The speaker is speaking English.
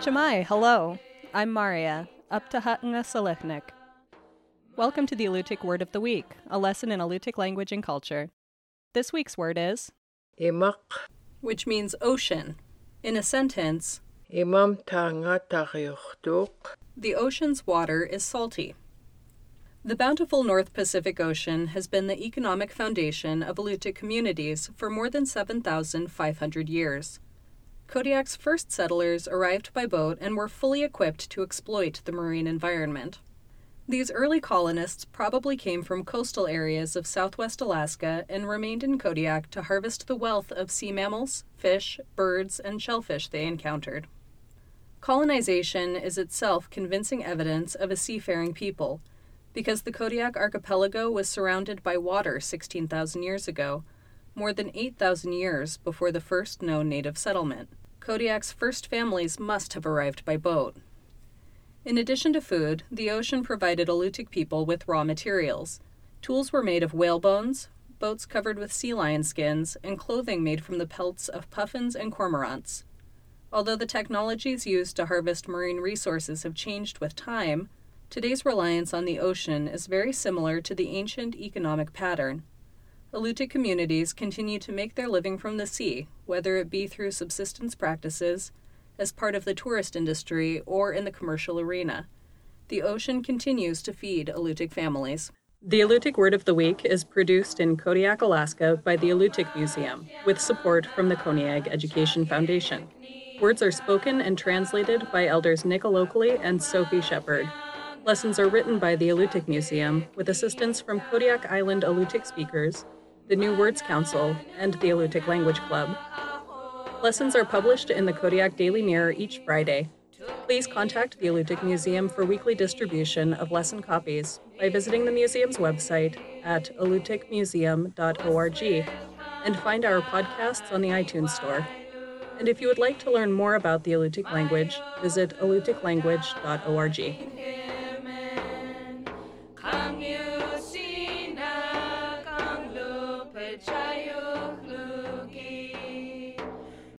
Cama'i, hello. I'm Maria, up to Hatanga Selechnik. Welcome to the Alutiiq Word of the Week, a lesson in Alutiiq language and culture. This week's word is Imaq which means ocean. In a sentence, imam tanga tagyochtuk the ocean's water is salty. The bountiful North Pacific Ocean has been the economic foundation of Alutiiq communities for more than 7,500 years. Kodiak's first settlers arrived by boat and were fully equipped to exploit the marine environment. These early colonists probably came from coastal areas of southwest Alaska and remained in Kodiak to harvest the wealth of sea mammals, fish, birds, and shellfish they encountered. Colonization is itself convincing evidence of a seafaring people, because the Kodiak archipelago was surrounded by water 16,000 years ago, more than 8,000 years before the first known native settlement. Kodiak's first families must have arrived by boat. In addition to food, the ocean provided Alutiiq people with raw materials. Tools were made of whale bones, boats covered with sea lion skins, and clothing made from the pelts of puffins and cormorants. Although the technologies used to harvest marine resources have changed with time, today's reliance on the ocean is very similar to the ancient economic pattern. Alutiiq communities continue to make their living from the sea, whether it be through subsistence practices, as part of the tourist industry or in the commercial arena. The ocean continues to feed Alutiiq families. The Alutiiq Word of the Week is produced in Kodiak, Alaska by the Alutiiq Museum with support from the Koniag Education Foundation. Words are spoken and translated by elders Alokli and Sophie Shepherd. Lessons are written by the Alutiiq Museum with assistance from Kodiak Island Alutiiq speakers, the New Words Council, and the Alutiiq Language Club. Lessons are published in the Kodiak Daily Mirror each Friday. Please contact the Alutiiq Museum for weekly distribution of lesson copies by visiting the museum's website at alutiiqmuseum.org and find our podcasts on the iTunes Store. And if you would like to learn more about the Alutiiq language, visit alutiiqlanguage.org. good job.